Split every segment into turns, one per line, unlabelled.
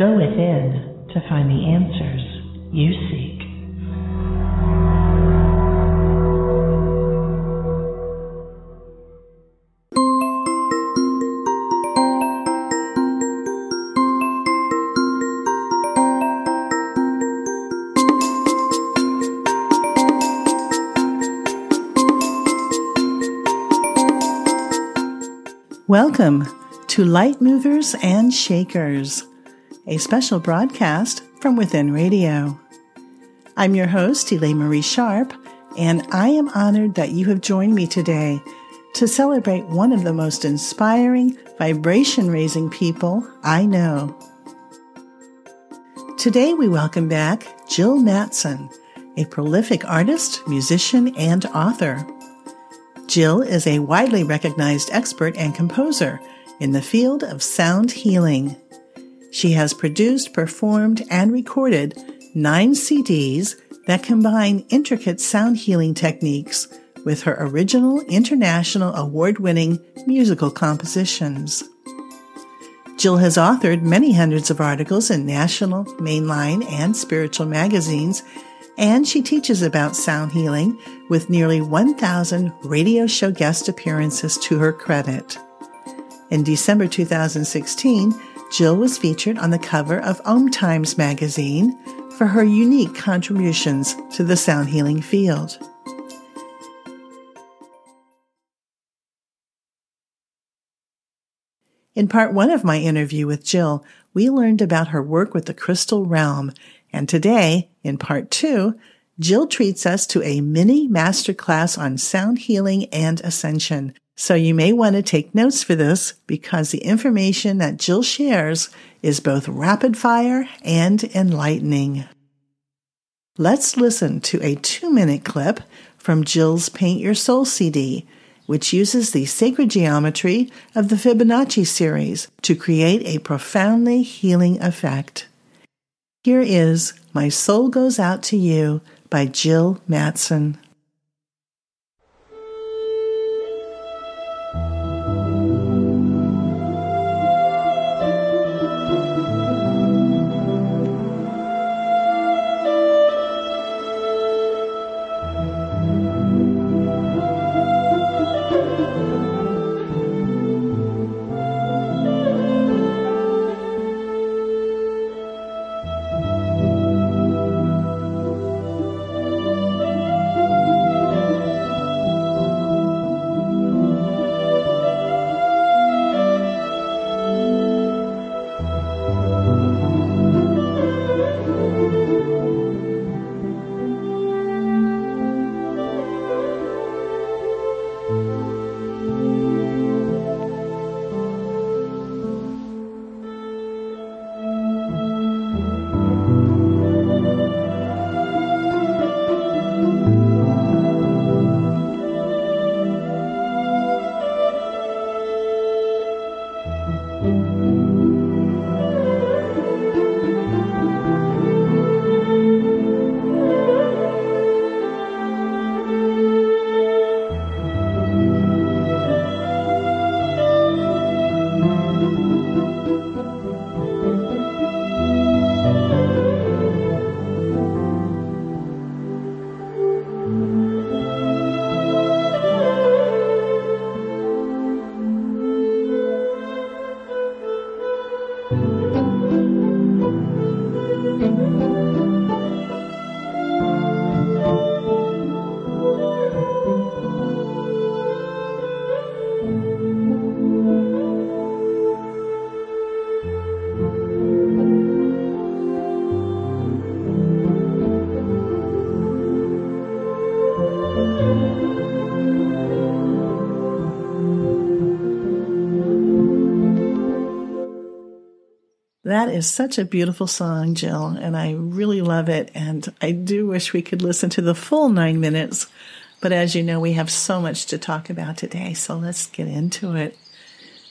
Go within to find the answers you seek.
Welcome to Light Movers and Shakers, a special broadcast from Within Radio. I'm your host, Elaine Marie Sharp, and I am honored that you have joined me today to celebrate one of the most inspiring, vibration raising people I know. Today we welcome back Jill Mattson, a prolific artist, musician, and author. Jill is a widely recognized expert and composer in the field of sound healing. She has produced, performed, and recorded nine CDs that combine intricate sound healing techniques with her original international award winning musical compositions. Jill has authored many hundreds of articles in national, mainline, and spiritual magazines and she teaches about sound healing with nearly 1,000 radio show guest appearances to her credit. In December 2016, Jill was featured on the cover of Om Times magazine for her unique contributions to the sound healing field. In part one of my interview with Jill, we learned about her work with the crystal realm and today, in part two, Jill treats us to a mini masterclass on sound healing and ascension. So you may want to take notes for this because the information that Jill shares is both rapid fire and enlightening. Let's listen to a two minute clip from Jill's Paint Your Soul CD, which uses the sacred geometry of the Fibonacci series to create a profoundly healing effect. Here is My Soul Goes Out to You by Jill Mattson. Is such a beautiful song, Jill, and I really love it. And I do wish we could listen to the full nine minutes. But as you know, we have so much to talk about today, so let's get into it.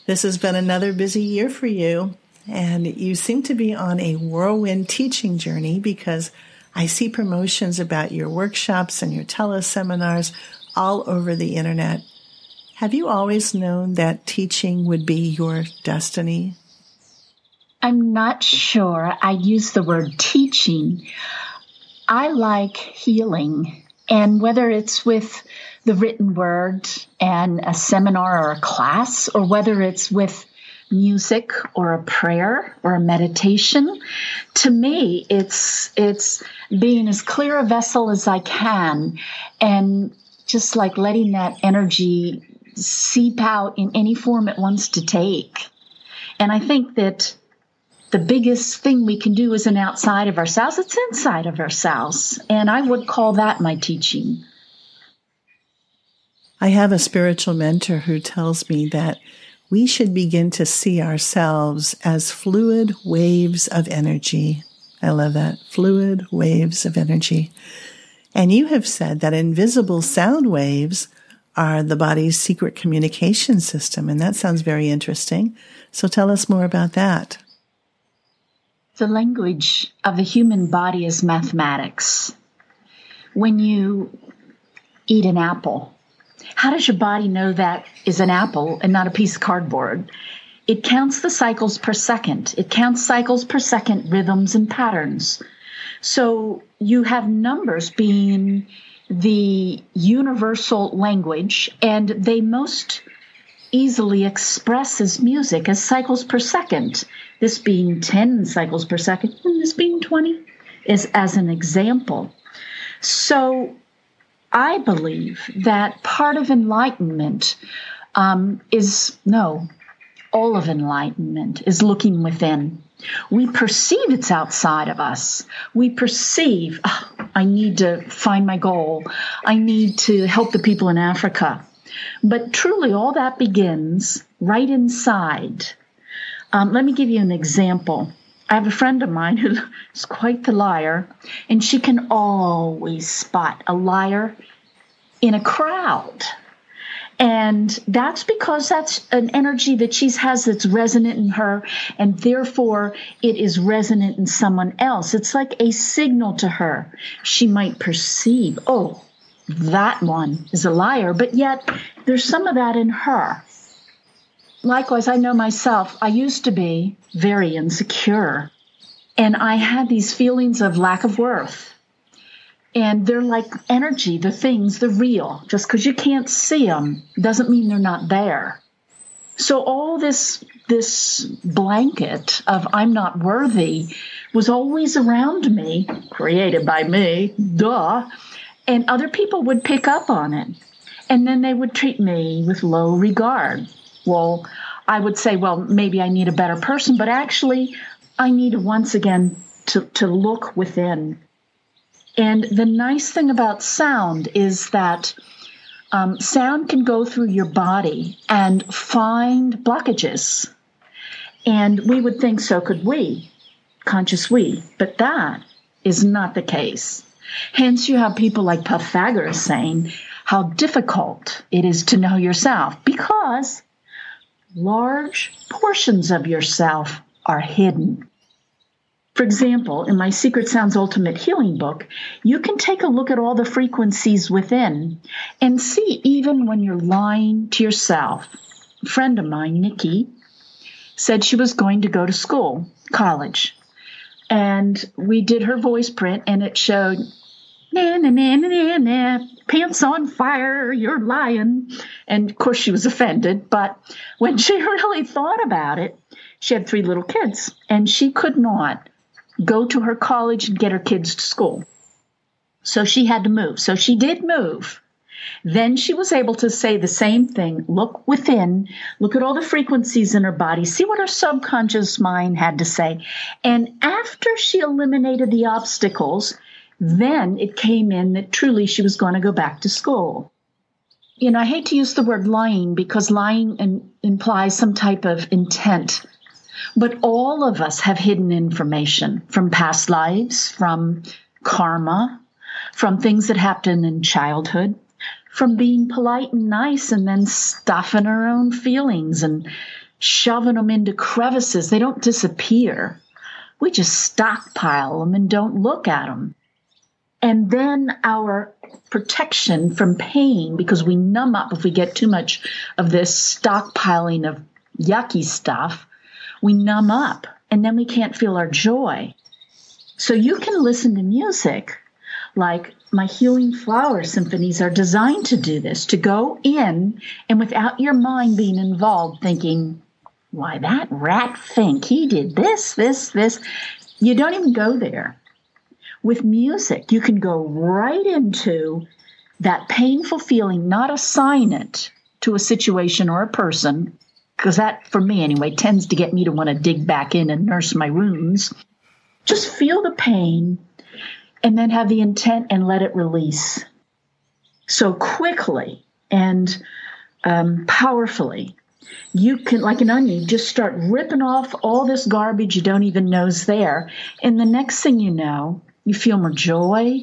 This has been another busy year for you, and you seem to be on a whirlwind teaching journey because I see promotions about your workshops and your teleseminars all over the internet. Have you always known that teaching would be your destiny?
I'm not sure I use the word teaching. I like healing. And whether it's with the written word and a seminar or a class, or whether it's with music or a prayer or a meditation, to me, it's, it's being as clear a vessel as I can and just like letting that energy seep out in any form it wants to take. And I think that the biggest thing we can do isn't outside of ourselves, it's inside of ourselves. And I would call that my teaching.
I have a spiritual mentor who tells me that we should begin to see ourselves as fluid waves of energy. I love that. Fluid waves of energy. And you have said that invisible sound waves are the body's secret communication system. And that sounds very interesting. So tell us more about that.
The language of the human body is mathematics. When you eat an apple, how does your body know that is an apple and not a piece of cardboard? It counts the cycles per second. It counts cycles per second, rhythms and patterns. So you have numbers being the universal language, and they most easily express as music as cycles per second this being 10 cycles per second and this being 20 is as an example. So I believe that part of enlightenment um, is no, all of enlightenment is looking within. We perceive it's outside of us. We perceive, oh, I need to find my goal. I need to help the people in Africa. But truly, all that begins right inside um, let me give you an example. I have a friend of mine who is quite the liar, and she can always spot a liar in a crowd. And that's because that's an energy that she has that's resonant in her, and therefore it is resonant in someone else. It's like a signal to her. She might perceive, oh, that one is a liar, but yet there's some of that in her. Likewise, I know myself, I used to be very insecure. And I had these feelings of lack of worth. And they're like energy, the things, the real. Just because you can't see them doesn't mean they're not there. So all this this blanket of I'm not worthy was always around me, created by me, duh. And other people would pick up on it. And then they would treat me with low regard well, I would say, well, maybe I need a better person, but actually, I need once again to, to look within. And the nice thing about sound is that um, sound can go through your body and find blockages. And we would think so could we, conscious we, but that is not the case. Hence, you have people like Pythagoras saying how difficult it is to know yourself because large portions of yourself are hidden. For example, in my Secret Sounds Ultimate Healing book, you can take a look at all the frequencies within and see even when you're lying to yourself. A friend of mine, Nikki, said she was going to go to school, college. And we did her voice print, and it showed na na na na na pants on fire, you're lying. And of course, she was offended. But when she really thought about it, she had three little kids and she could not go to her college and get her kids to school. So she had to move. So she did move. Then she was able to say the same thing look within, look at all the frequencies in her body, see what her subconscious mind had to say. And after she eliminated the obstacles, then it came in that truly she was going to go back to school. You know, I hate to use the word lying because lying in, implies some type of intent. But all of us have hidden information from past lives, from karma, from things that happened in childhood, from being polite and nice and then stuffing our own feelings and shoving them into crevices. They don't disappear. We just stockpile them and don't look at them. And then our protection from pain, because we numb up if we get too much of this stockpiling of yucky stuff, we numb up and then we can't feel our joy. So you can listen to music like my healing flower symphonies are designed to do this to go in and without your mind being involved thinking why that rat Fink he did this this this you don't even go there with music you can go right into that painful feeling not assign it to a situation or a person because that for me anyway tends to get me to want to dig back in and nurse my wounds just feel the pain and then have the intent and let it release. So quickly and um, powerfully, you can, like an onion, just start ripping off all this garbage you don't even know is there. And the next thing you know, you feel more joy,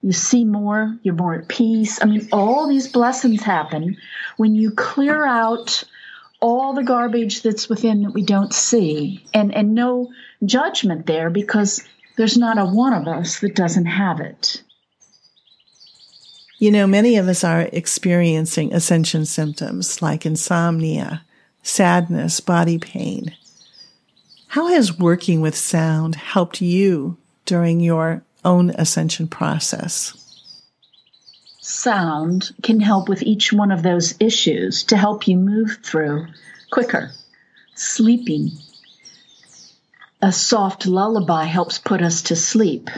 you see more, you're more at peace. I mean, all these blessings happen when you clear out all the garbage that's within that we don't see and and no judgment there because there's not a one of us that doesn't have it.
You know, many of us are experiencing ascension symptoms like insomnia, sadness, body pain. How has working with sound helped you during your own ascension process?
Sound can help with each one of those issues to help you move through quicker. Sleeping, a soft lullaby helps put us to sleep.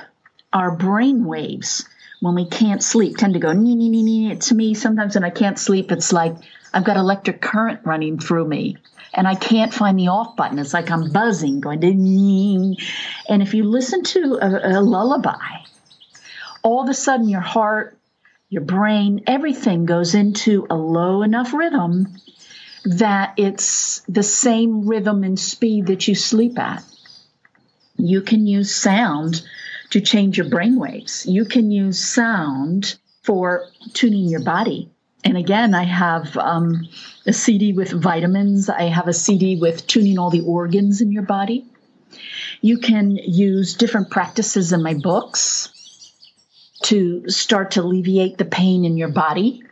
Our brain waves, when we can't sleep, tend to go nee, nee, nee, nee. To me, sometimes when I can't sleep, it's like I've got electric current running through me and I can't find the off button. It's like I'm buzzing, going ding. And if you listen to a, a lullaby, all of a sudden your heart, your brain, everything goes into a low enough rhythm that it's the same rhythm and speed that you sleep at. You can use sound to change your brain waves. You can use sound for tuning your body. And again, I have um, a CD with vitamins. I have a CD with tuning all the organs in your body. You can use different practices in my books to start to alleviate the pain in your body.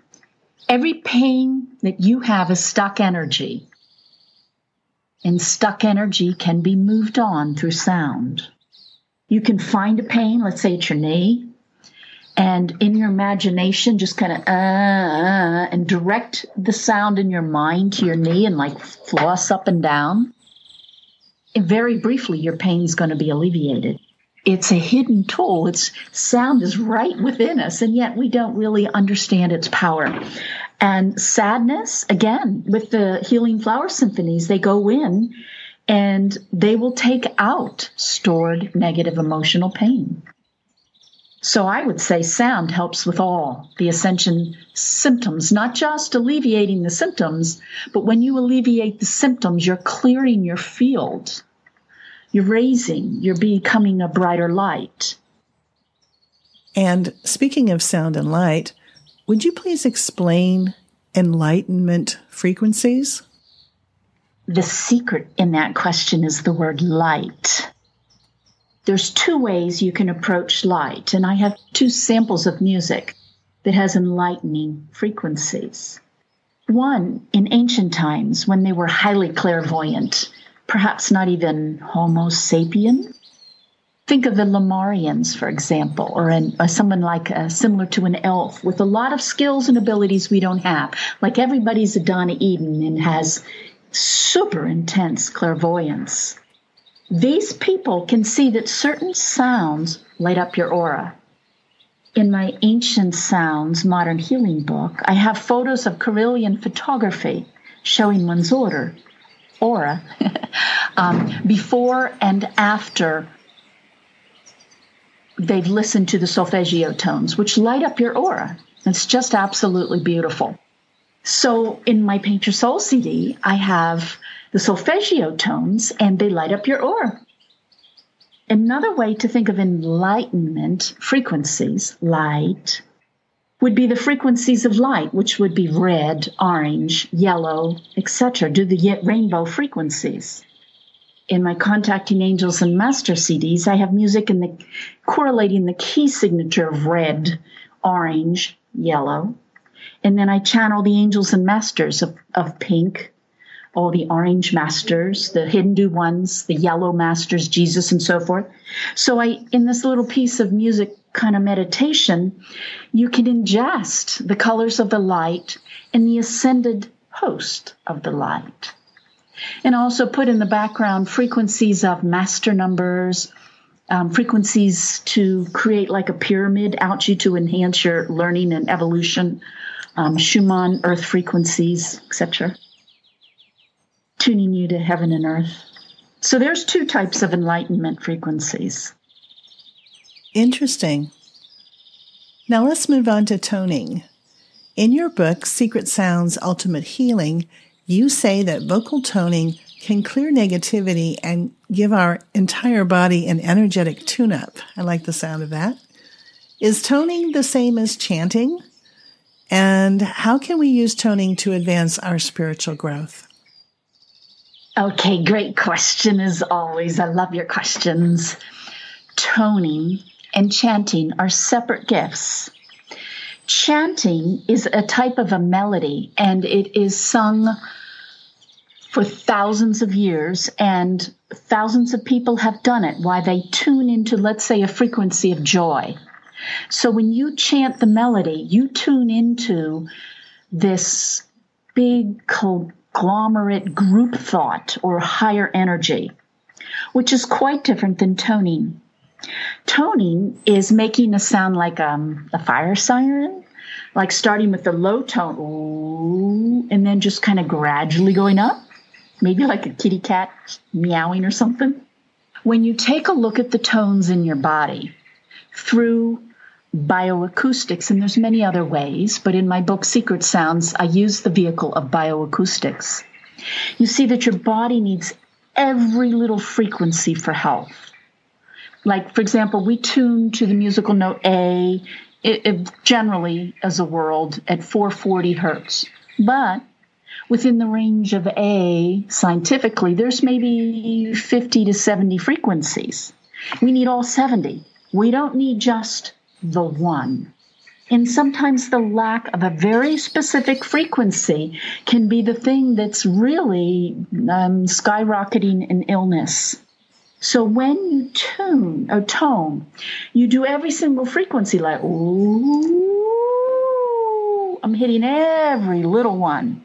Every pain that you have is stuck energy and stuck energy can be moved on through sound. You can find a pain, let's say it's your knee, and in your imagination, just kind of uh, uh, and direct the sound in your mind to your knee and like floss up and down. And very briefly, your pain's going to be alleviated. It's a hidden tool. Its sound is right within us, and yet we don't really understand its power. And sadness, again, with the Healing Flower Symphonies, they go in and they will take out stored negative emotional pain. So I would say sound helps with all the ascension symptoms, not just alleviating the symptoms, but when you alleviate the symptoms, you're clearing your field. You're raising, you're becoming a brighter light.
And speaking of sound and light, would you please explain enlightenment frequencies?
The secret in that question is the word light. There's two ways you can approach light, and I have two samples of music that has enlightening frequencies. One, in ancient times when they were highly clairvoyant, perhaps not even Homo sapien, Think of the Lemurians, for example, or, an, someone like uh, similar to an elf with a lot of skills and abilities we don't have. Like everybody's a Donna Eden and has super intense clairvoyance. These people can see that certain sounds light up your aura. In my Ancient Sounds Modern Healing book, I have photos of Kirlian photography showing one's order, aura um, before and after they've listened to the solfeggio tones, which light up your aura. It's just absolutely beautiful. So in my Paint Your Soul CD, I have the solfeggio tones and they light up your aura. Another way to think of enlightenment frequencies, light, would be the frequencies of light, which would be red, orange, yellow, etc. Do the rainbow frequencies in my contacting angels and master CDs, I have music in the correlating the key signature of red, orange, yellow. And then I channel the angels and masters of, of pink, all the orange masters, the Hindu ones, the yellow masters, Jesus, and so forth. So I, in this little piece of music kind of meditation, you can ingest the colors of the light and the ascended host of the light. And also put in the background frequencies of master numbers, um, frequencies to create like a pyramid out you to enhance your learning and evolution, um, Schumann earth frequencies, etc tuning you to heaven and earth. So there's two types of enlightenment frequencies.
Interesting. Now let's move on to toning. In your book, Secret Sounds Ultimate Healing, you say that vocal toning can clear negativity and give our entire body an energetic tune up. I like the sound of that. Is toning the same as chanting? And how can we use toning to advance our spiritual growth?
Okay, great question as always. I love your questions. Toning and chanting are separate gifts. Chanting is a type of a melody and it is sung for thousands of years and thousands of people have done it why they tune into let's say a frequency of joy so when you chant the melody you tune into this big conglomerate group thought or higher energy, which is quite different than toning. Toning is making a sound like um, a fire siren, like starting with the low tone, and then just kind of gradually going up, maybe like a kitty cat meowing or something. When you take a look at the tones in your body through bioacoustics, and there's many other ways, but in my book, Secret Sounds, I use the vehicle of bioacoustics. You see that your body needs every little frequency for health. Like, for example, we tune to the musical note A, it, it generally as a world at 440 hertz. But within the range of A, scientifically, there's maybe 50 to 70 frequencies. We need all 70. We don't need just the one. And sometimes the lack of a very specific frequency can be the thing that's really um, skyrocketing an illness. So when you tune or tone, you do every single frequency like, ooh, I'm hitting every little one.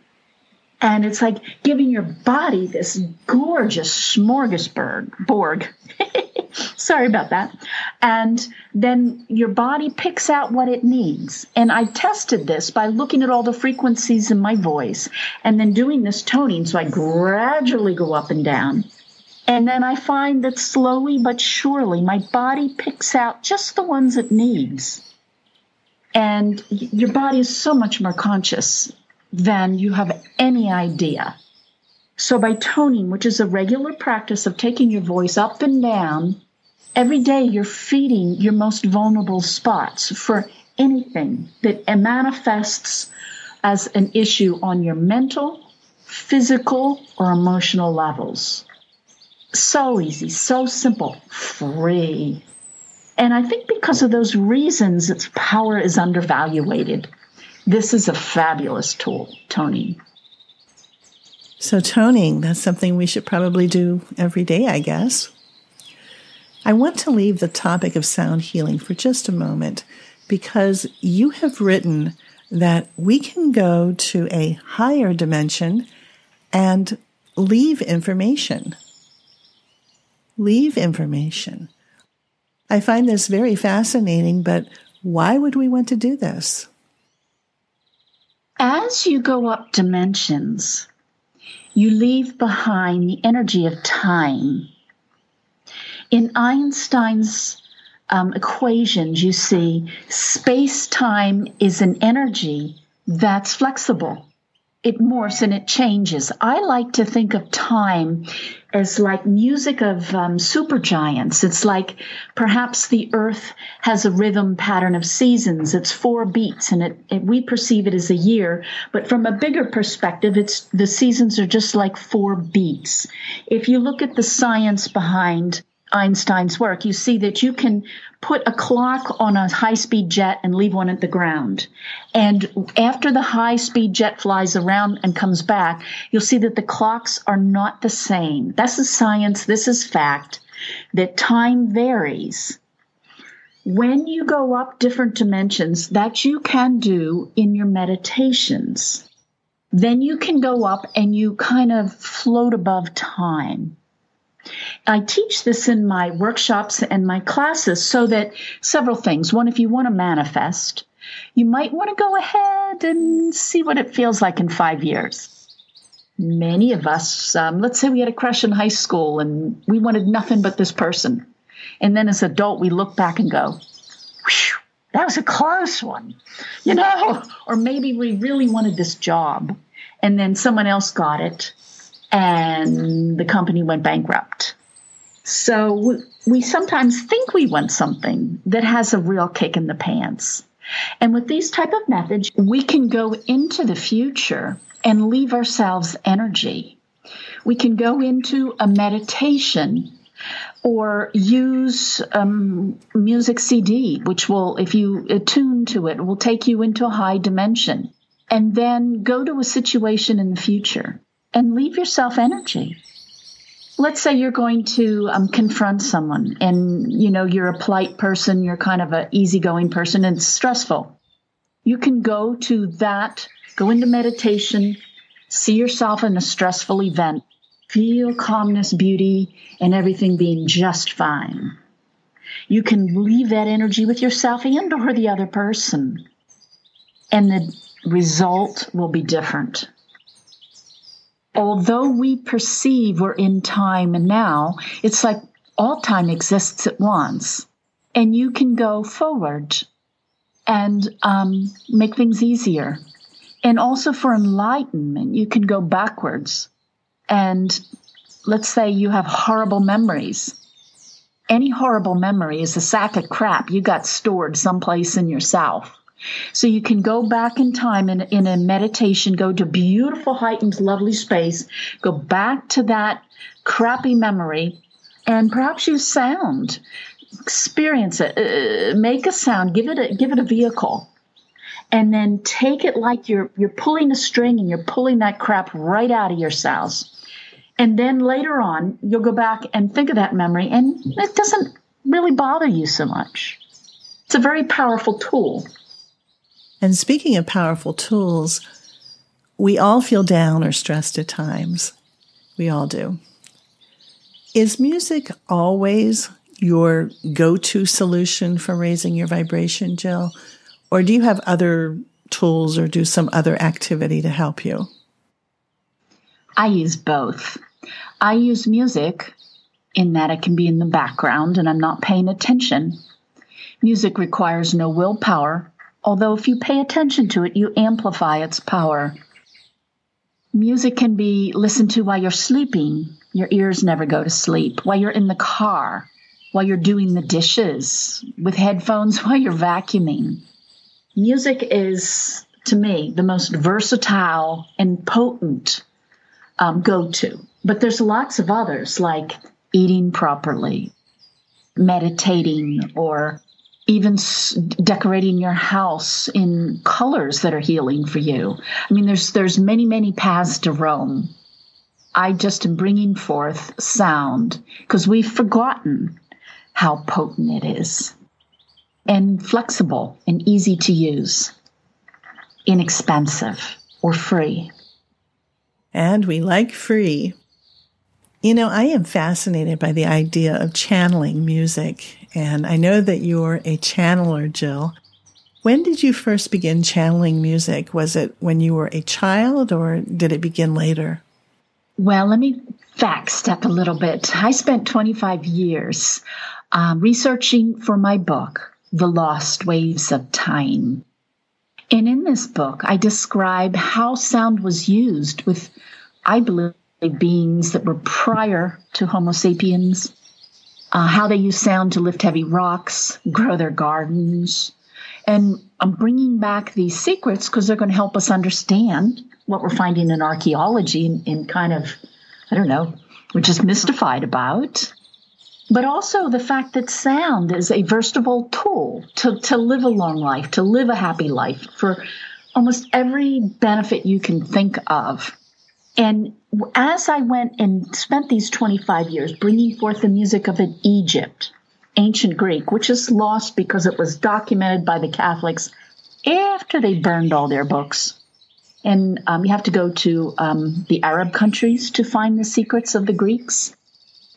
And it's like giving your body this gorgeous smorgasbord, Borg. Sorry about that. And then your body picks out what it needs. And I tested this by looking at all the frequencies in my voice and then doing this toning. So I gradually go up and down. And then I find that slowly but surely my body picks out just the ones it needs. And your body is so much more conscious than you have any idea. So by toning, which is a regular practice of taking your voice up and down every day you're feeding your most vulnerable spots for anything that manifests as an issue on your mental, physical, or emotional levels. So easy, so simple, free. And I think because of those reasons, its power is undervaluated. This is a fabulous tool, toning.
So, toning, that's something we should probably do every day, I guess. I want to leave the topic of sound healing for just a moment because you have written that we can go to a higher dimension and leave information. Leave information. I find this very fascinating, but why would we want to do this?
As you go up dimensions, you leave behind the energy of time in Einstein's um, equations, you see space time is an energy that's flexible. It morphs and it changes. I like to think of time as like music of um, supergiants. It's like perhaps the earth has a rhythm pattern of seasons. It's four beats and it, it, we perceive it as a year. But from a bigger perspective, it's the seasons are just like four beats. If you look at the science behind Einstein's work, you see that you can put a clock on a high speed jet and leave one at the ground. And after the high speed jet flies around and comes back, you'll see that the clocks are not the same. This is science, this is fact, that time varies. When you go up different dimensions, that you can do in your meditations, then you can go up and you kind of float above time. I teach this in my workshops and my classes so that several things. One, if you want to manifest, you might want to go ahead and see what it feels like in five years. Many of us, um, let's say we had a crush in high school and we wanted nothing but this person. And then as adult, we look back and go, that was a close one, you know? Or maybe we really wanted this job and then someone else got it and the company went bankrupt. So we sometimes think we want something that has a real kick in the pants. And with these type of methods, we can go into the future and leave ourselves energy. We can go into a meditation or use um, music CD, which will, if you attune to it, will take you into a high dimension. And then go to a situation in the future and leave yourself energy. Let's say you're going to um, confront someone and, you know, you're a polite person, you're kind of an easygoing person and it's stressful. You can go to that, go into meditation, see yourself in a stressful event, feel calmness, beauty, and everything being just fine. You can leave that energy with yourself and or the other person. And the result will be different although we perceive we're in time and now, it's like all time exists at once. And you can go forward and um, make things easier. And also for enlightenment, you can go backwards. And let's say you have horrible memories. Any horrible memory is a sack of crap you got stored someplace in yourself. So you can go back in time in, in a meditation, go to beautiful, heightened, lovely space, go back to that crappy memory, and perhaps use sound. Experience it. Uh, make a sound. Give it a give it a vehicle, and then take it like you're you're pulling a string and you're pulling that crap right out of your cells. And then later on, you'll go back and think of that memory, and it doesn't really bother you so much. It's a very powerful tool.
And speaking of powerful tools, we all feel down or stressed at times. We all do. Is music always your go to solution for raising your vibration, Jill? Or do you have other tools or do some other activity to help you?
I use both. I use music in that it can be in the background and I'm not paying attention. Music requires no willpower although if you pay attention to it, you amplify its power. Music can be listened to while you're sleeping. Your ears never go to sleep. While you're in the car, while you're doing the dishes, with headphones while you're vacuuming. Music is, to me, the most versatile and potent um, go to. But there's lots of others like eating properly, meditating, or even decorating your house in colors that are healing for you. I mean, there's there's many many paths to roam. I just am bringing forth sound because we've forgotten how potent it is, and flexible and easy to use, inexpensive or free.
And we like free. You know, I am fascinated by the idea of channeling music and I know that you're a channeler, Jill. When did you first begin channeling music? Was it when you were a child or did it begin later?
Well, let me back step a little bit. I spent 25 years um, researching for my book, The Lost Waves of Time. And in this book, I describe how sound was used with, I believe, beings that were prior to Homo sapiens uh, how they use sound to lift heavy rocks, grow their gardens. And I'm bringing back these secrets because they're going to help us understand what we're finding in archaeology and, and kind of, I don't know, we're just mystified about. but also the fact that sound is a versatile tool to, to live a long life, to live a happy life for almost every benefit you can think of. And as I went and spent these 25 years bringing forth the music of an Egypt, ancient Greek, which is lost because it was documented by the Catholics after they burned all their books. And um, you have to go to um, the Arab countries to find the secrets of the Greeks.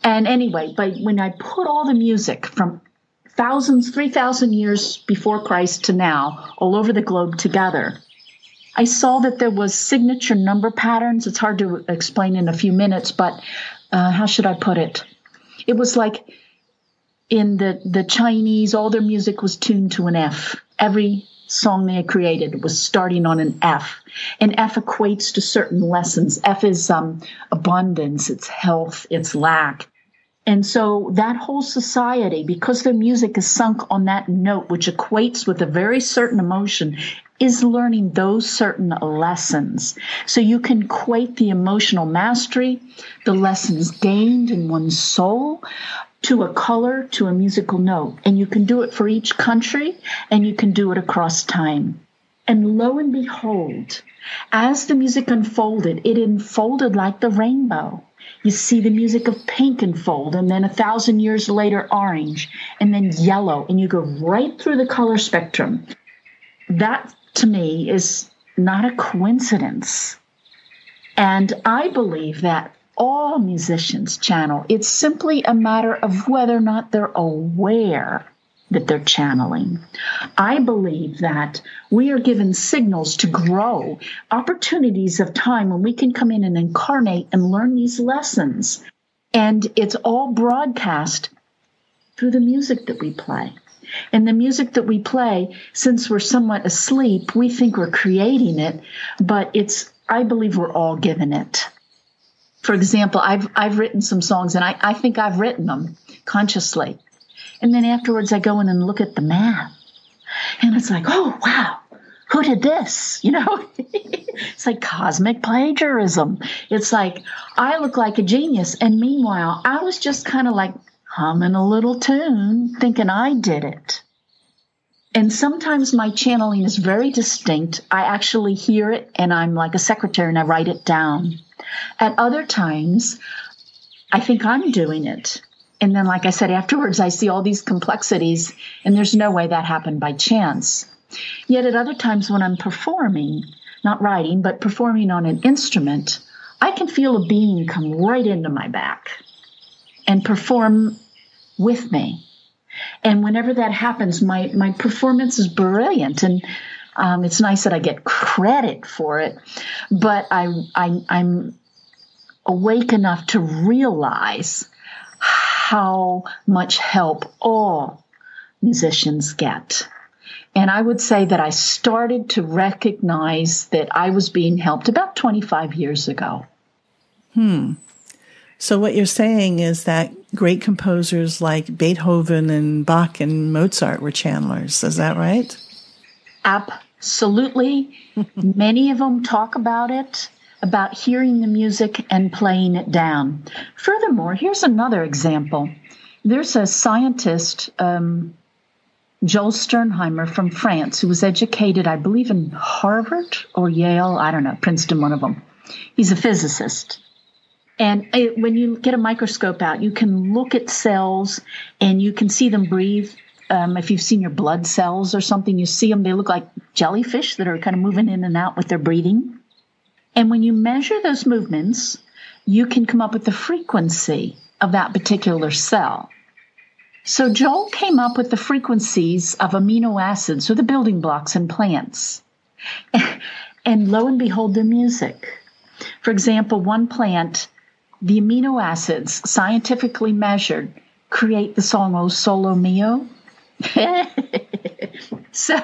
And anyway, but when I put all the music from thousands, 3,000 years before Christ to now, all over the globe together, I saw that there was signature number patterns. It's hard to explain in a few minutes, but uh, how should I put it? It was like in the, the Chinese, all their music was tuned to an F. Every song they had created was starting on an F. And F equates to certain lessons. F is um, abundance, it's health, it's lack. And so that whole society, because their music is sunk on that note, which equates with a very certain emotion, is learning those certain lessons. So you can equate the emotional mastery, the lessons gained in one's soul, to a color, to a musical note. And you can do it for each country and you can do it across time. And lo and behold, as the music unfolded, it unfolded like the rainbow. You see the music of pink unfold, and then a thousand years later, orange, and then yellow, and you go right through the color spectrum. That to me is not a coincidence. And I believe that all musicians channel. It's simply a matter of whether or not they're aware that they're channeling. I believe that we are given signals to grow, opportunities of time when we can come in and incarnate and learn these lessons. And it's all broadcast through the music that we play. And the music that we play, since we're somewhat asleep, we think we're creating it, but it's, I believe we're all given it for example, I've I've written some songs and I, I think I've written them consciously. And then afterwards I go in and look at the math. And it's like, oh wow, who did this? You know, it's like cosmic plagiarism. It's like I look like a genius. And meanwhile, I was just kind of like humming a little tune, thinking I did it. And sometimes my channeling is very distinct. I actually hear it and I'm like a secretary and I write it down. At other times, I think I'm doing it. And then, like I said, afterwards, I see all these complexities, and there's no way that happened by chance. Yet at other times, when I'm performing, not writing, but performing on an instrument, I can feel a being come right into my back and perform with me. And whenever that happens, my, my performance is brilliant. And um, it's nice that I get credit for it, but I, I, I'm awake enough to realize how much help all musicians get. And I would say that I started to recognize that I was being helped about 25 years ago.
Hmm. So, what you're saying is that great composers like Beethoven and Bach and Mozart were channelers. Is that right?
Absolutely. Many of them talk about it, about hearing the music and playing it down. Furthermore, here's another example. There's a scientist, um, Joel Sternheimer from France, who was educated, I believe, in Harvard or Yale. I don't know, Princeton, one of them. He's a physicist. And it, when you get a microscope out, you can look at cells and you can see them breathe um, if you've seen your blood cells or something, you see them, they look like jellyfish that are kind of moving in and out with their breathing. And when you measure those movements, you can come up with the frequency of that particular cell. So Joel came up with the frequencies of amino acids or the building blocks in plants. and lo and behold, the music. For example, one plant, the amino acids scientifically measured create the song O Sole Mio so,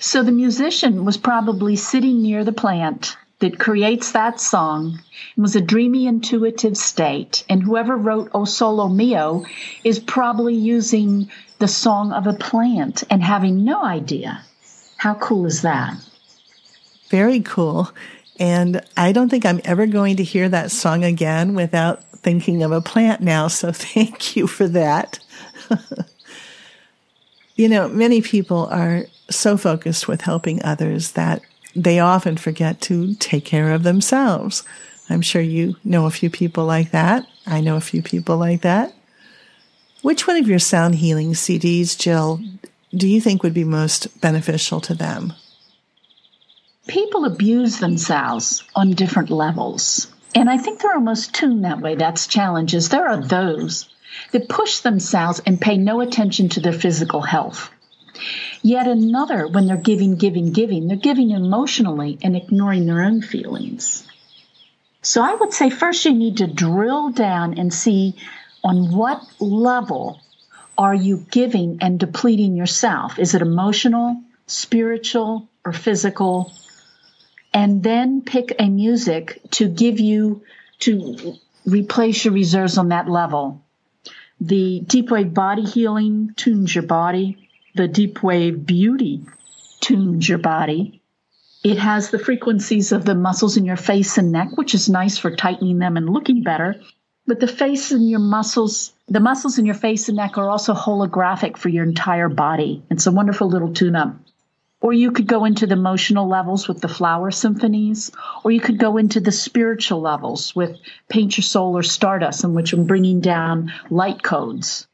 so the musician was probably sitting near the plant that creates that song and was a dreamy, intuitive state. And whoever wrote O Sole Mio is probably using the song of a plant and having no idea. How cool is that?
Very cool. And I don't think I'm ever going to hear that song again without thinking of a plant now. So thank you for that. you know, many people are so focused with helping others that they often forget to take care of themselves. I'm sure you know a few people like that. I know a few people like that. Which one of your sound healing CDs, Jill, do you think would be most beneficial to them?
People abuse themselves on different levels. And I think they're almost tuned that way. That's challenges. There are those that push themselves and pay no attention to their physical health. Yet another, when they're giving, giving, giving, they're giving emotionally and ignoring their own feelings. So I would say first you need to drill down and see on what level are you giving and depleting yourself? Is it emotional, spiritual, or physical? And then pick a music to give you, to replace your reserves on that level. The deep wave body healing tunes your body. The deep wave beauty tunes your body. It has the frequencies of the muscles in your face and neck, which is nice for tightening them and looking better. But the face and your muscles, the muscles in your face and neck are also holographic for your entire body. It's a wonderful little tune up. Or you could go into the emotional levels with the flower symphonies, or you could go into the spiritual levels with Paint Your Soul or Stardust, in which I'm bringing down light codes,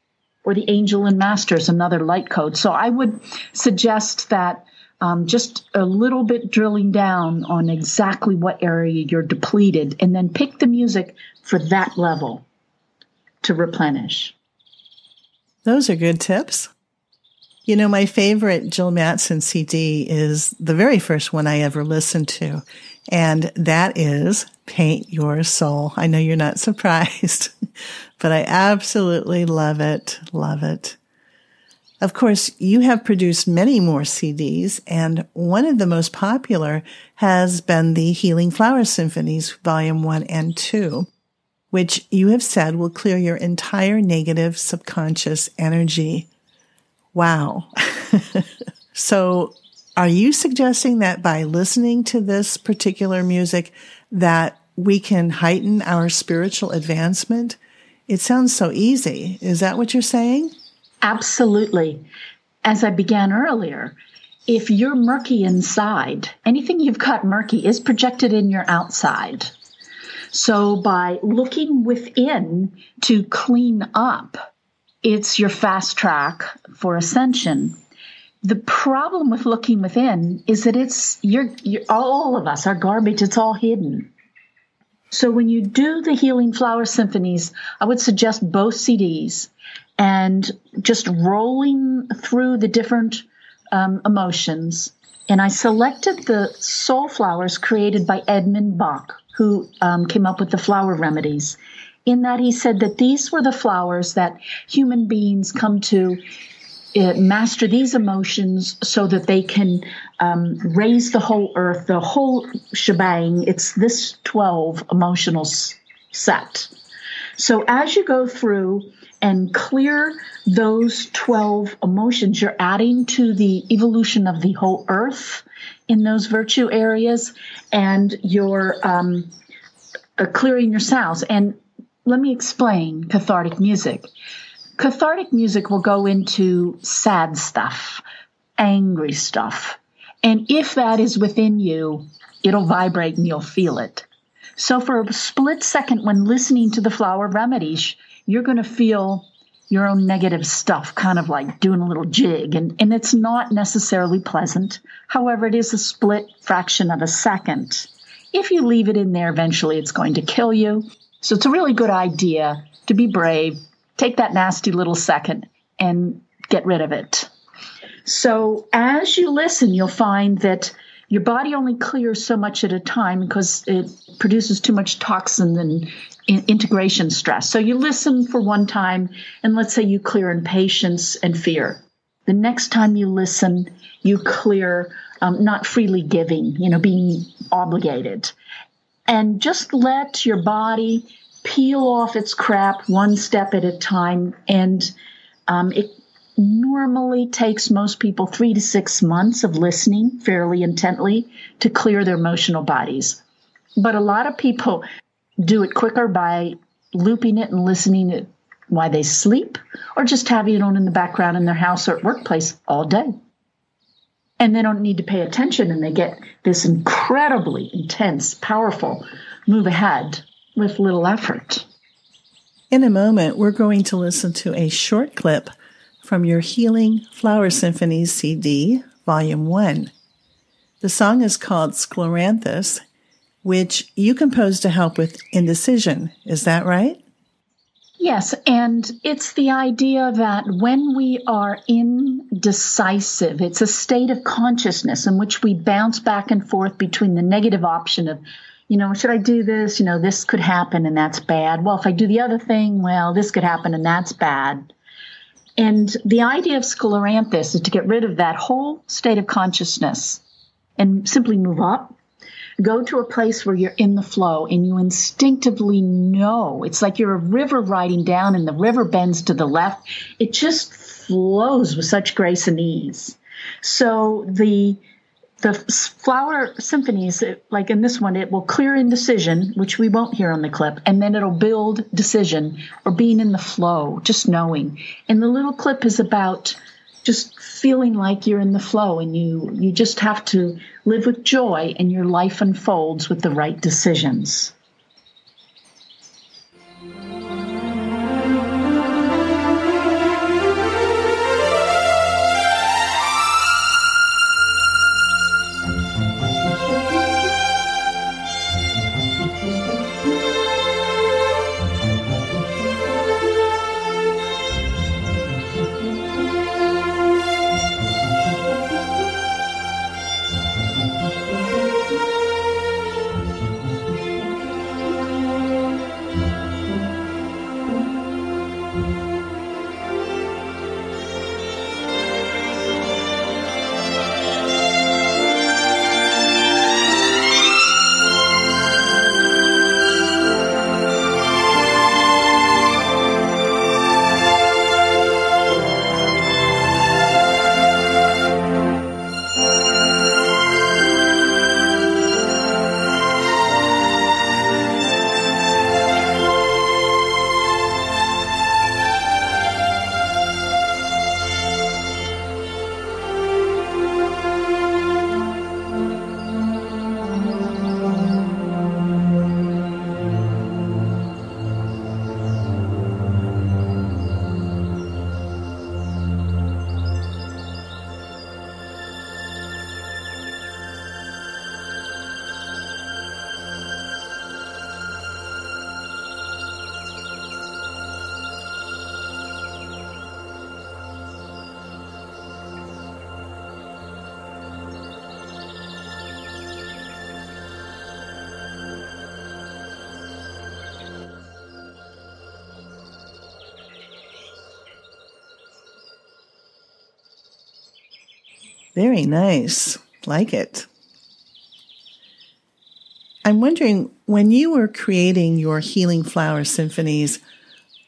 or the Angel and Masters, another light code. So I would suggest that um, just a little bit drilling down on exactly what area you're depleted, and then pick the music for that level to replenish.
Those are good tips. You know, my favorite Jill Mattson CD is the very first one I ever listened to, and that is Paint Your Soul. I know you're not surprised, but I absolutely love it. Love it. Of course, you have produced many more CDs, and one of the most popular has been the Healing Flower Symphonies, Volume 1 and 2 which you have said will clear your entire negative subconscious energy. Wow. so are you suggesting that by listening to this particular music that we can heighten our spiritual advancement? It sounds so easy. Is that what you're saying?
Absolutely. As I began earlier, if you're murky inside, anything you've got murky is projected in your outside. So by looking within to clean up, it's your fast track for ascension. The problem with looking within is that it's you're, you're all of us, are garbage, it's all hidden. So when you do the Healing Flower Symphonies, I would suggest both CDs and just rolling through the different um, emotions. And I selected the soul flowers created by Edmund Bach who um, came up with the flower remedies, in that he said that these were the flowers that human beings come to uh, master these emotions so that they can um, raise the whole earth, the whole shebang. It's this 12 emotional s- set. So as you go through and clear those 12 emotions, you're adding to the evolution of the whole earth in those virtue areas and you're um, uh, clearing your sounds. And let me explain cathartic music. Cathartic music will go into sad stuff, angry stuff. And if that is within you, it'll vibrate and you'll feel it. So for a split second when listening to the flower remedies, you're going to feel your own negative stuff, kind of like doing a little jig. And, and it's not necessarily pleasant. However, it is a split fraction of a second. If you leave it in there, eventually it's going to kill you. So it's a really good idea to be brave, take that nasty little second and get rid of it. So as you listen, you'll find that your body only clears so much at a time because it produces too much toxin and integration stress. So you listen for one time, and let's say you clear impatience and fear. The next time you listen, you clear um, not freely giving, you know, being obligated. And just let your body peel off its crap one step at a time. And um, it normally takes most people three to six months of listening fairly intently to clear their emotional bodies. But a lot of people do it quicker by looping it and listening it while they sleep or just having it on in the background in their house or workplace all day. And they don't need to pay attention and they get this incredibly intense, powerful move ahead with little effort.
In a moment, we're going to listen to a short clip from your Healing Flower Symphonies CD, Volume 1. The song is called Scleranthus, which you composed to help with indecision. Is that right?
Yes, and it's the idea that when we are indecisive, it's a state of consciousness in which we bounce back and forth between the negative option of, you know, should I do this? You know, this could happen and that's bad. Well, if I do the other thing, well, this could happen and that's bad. And the idea of scleranthus is to get rid of that whole state of consciousness and simply move up go to a place where you're in the flow and you instinctively know. It's like you're a river riding down and the river bends to the left. It just flows with such grace and ease. So the the flower symphonies uh, like in this one it will clear indecision which we won't hear on the clip and then it'll build decision or being in the flow just knowing. And the little clip is about just feeling like you're in the flow and you you just have to live with joy and your life unfolds with the right decisions
Very nice. Like it. I'm wondering when you were creating your Healing Flower Symphonies,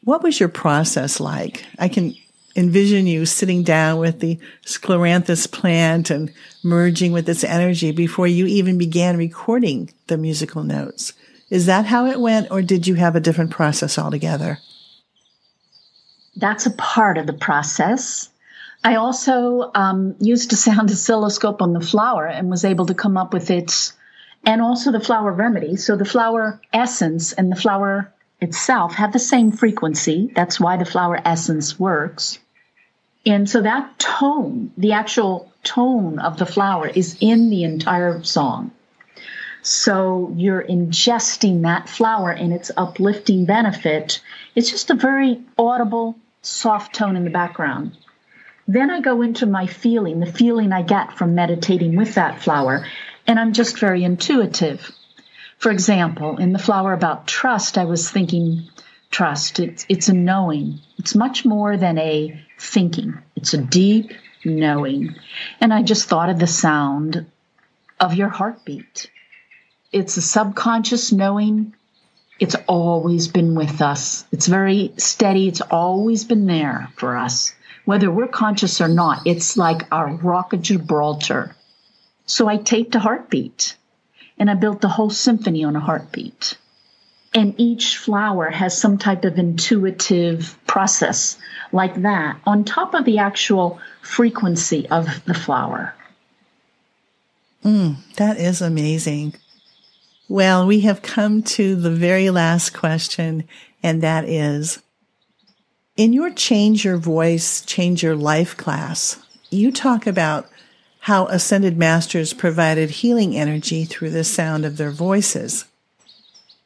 what was your process like? I can envision you sitting down with the scleranthus plant and merging with its energy before you even began recording the musical notes. Is that how it went, or did you have a different process altogether?
That's a part of the process. I also um, used a sound oscilloscope on the flower and was able to come up with its, and also the flower remedy. So the flower essence and the flower itself have the same frequency. That's why the flower essence works. And so that tone, the actual tone of the flower, is in the entire song. So you're ingesting that flower and its uplifting benefit. It's just a very audible, soft tone in the background. Then I go into my feeling, the feeling I get from meditating with that flower, and I'm just very intuitive. For example, in the flower about trust, I was thinking trust. It's, it's a knowing. It's much more than a thinking. It's a deep knowing. And I just thought of the sound of your heartbeat. It's a subconscious knowing. It's always been with us. It's very steady. It's always been there for us whether we're conscious or not. It's like our rock of Gibraltar. So I taped a heartbeat. and I built the whole symphony on a heartbeat. And each flower has some type of intuitive process like that on top of the actual frequency of the flower.
Mm, that is amazing. Well, we have come to the very last question, and that is in your Change Your Voice, Change Your Life class, you talk about how ascended masters provided healing energy through the sound of their voices.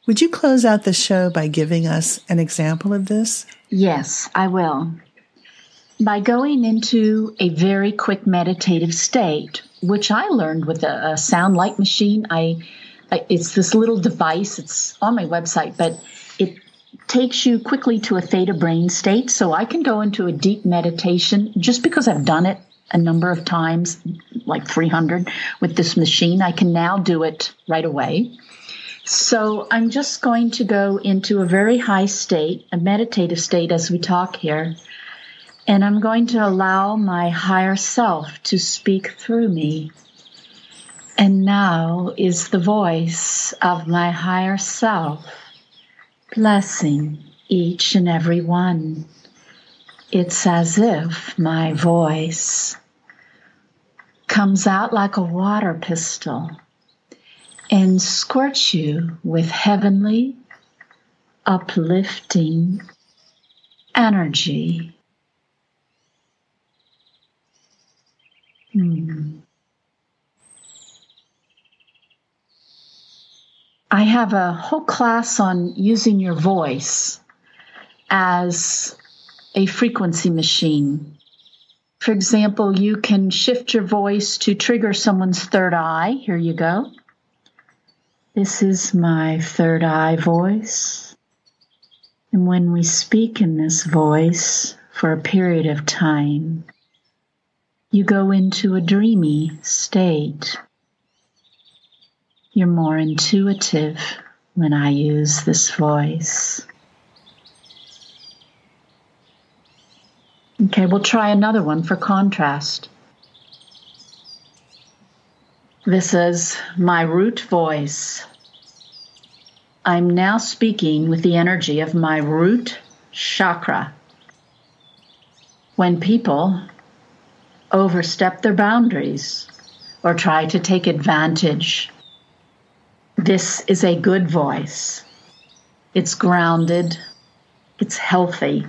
Would you close out the show by giving us an example of this?
Yes, I will. By going into a very quick meditative state, which I learned with a, a sound light machine. I, it's this little device. It's on my website, but it takes you quickly to a theta brain state. So I can go into a deep meditation just because I've done it a number of times, like 300 with this machine. I can now do it right away. So I'm just going to go into a very high state, a meditative state as we talk here. And I'm going to allow my higher self to speak through me. And now is the voice of my higher self blessing each and every one. It's as if my voice comes out like a water pistol and squirt you with heavenly, uplifting energy. Hmm. I have a whole class on using your voice as a frequency machine. For example, you can shift your voice to trigger someone's third eye. Here you go. This is my third eye voice. And when we speak in this voice for a period of time, you go into a dreamy state. You're more intuitive when I use this voice. Okay, we'll try another one for contrast. This is my root voice. I'm now speaking with the energy of my root chakra. When people overstep their boundaries or try to take advantage, this is a good voice. It's grounded, it's healthy,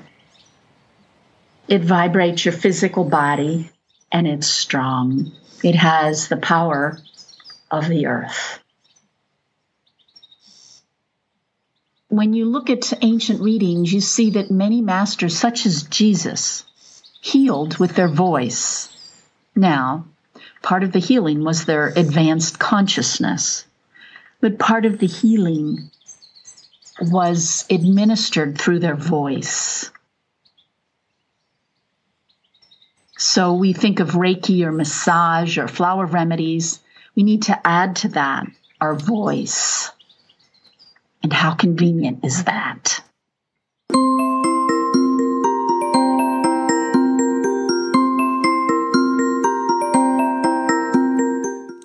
it vibrates your physical body, and it's strong. It has the power of the earth. When you look at ancient readings, you see that many masters, such as Jesus, healed with their voice. Now, part of the healing was their advanced consciousness, but part of the healing was administered through their voice. So we think of Reiki or massage or flower remedies. We need to add to that our voice. And how convenient is that?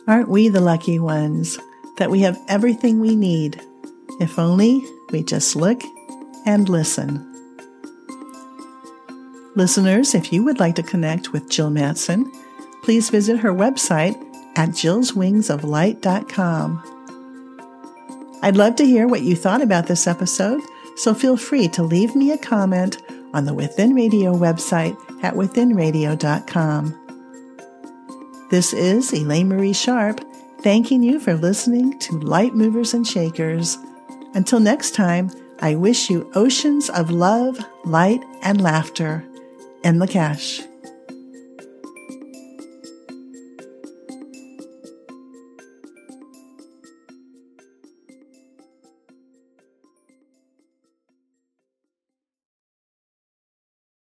Aren't we the lucky ones that we have everything we need? If only we just look and listen. Listeners, if you would like to connect with Jill Mattson, please visit her website at jillswingsoflight.com. I'd love to hear what you thought about this episode, so feel free to leave me a comment on the Within Radio website at withinradio.com. This is Elaine Marie Sharp, thanking you for listening to Light Movers and Shakers. Until next time, I wish you oceans of love, light, and laughter. In Lak'ech.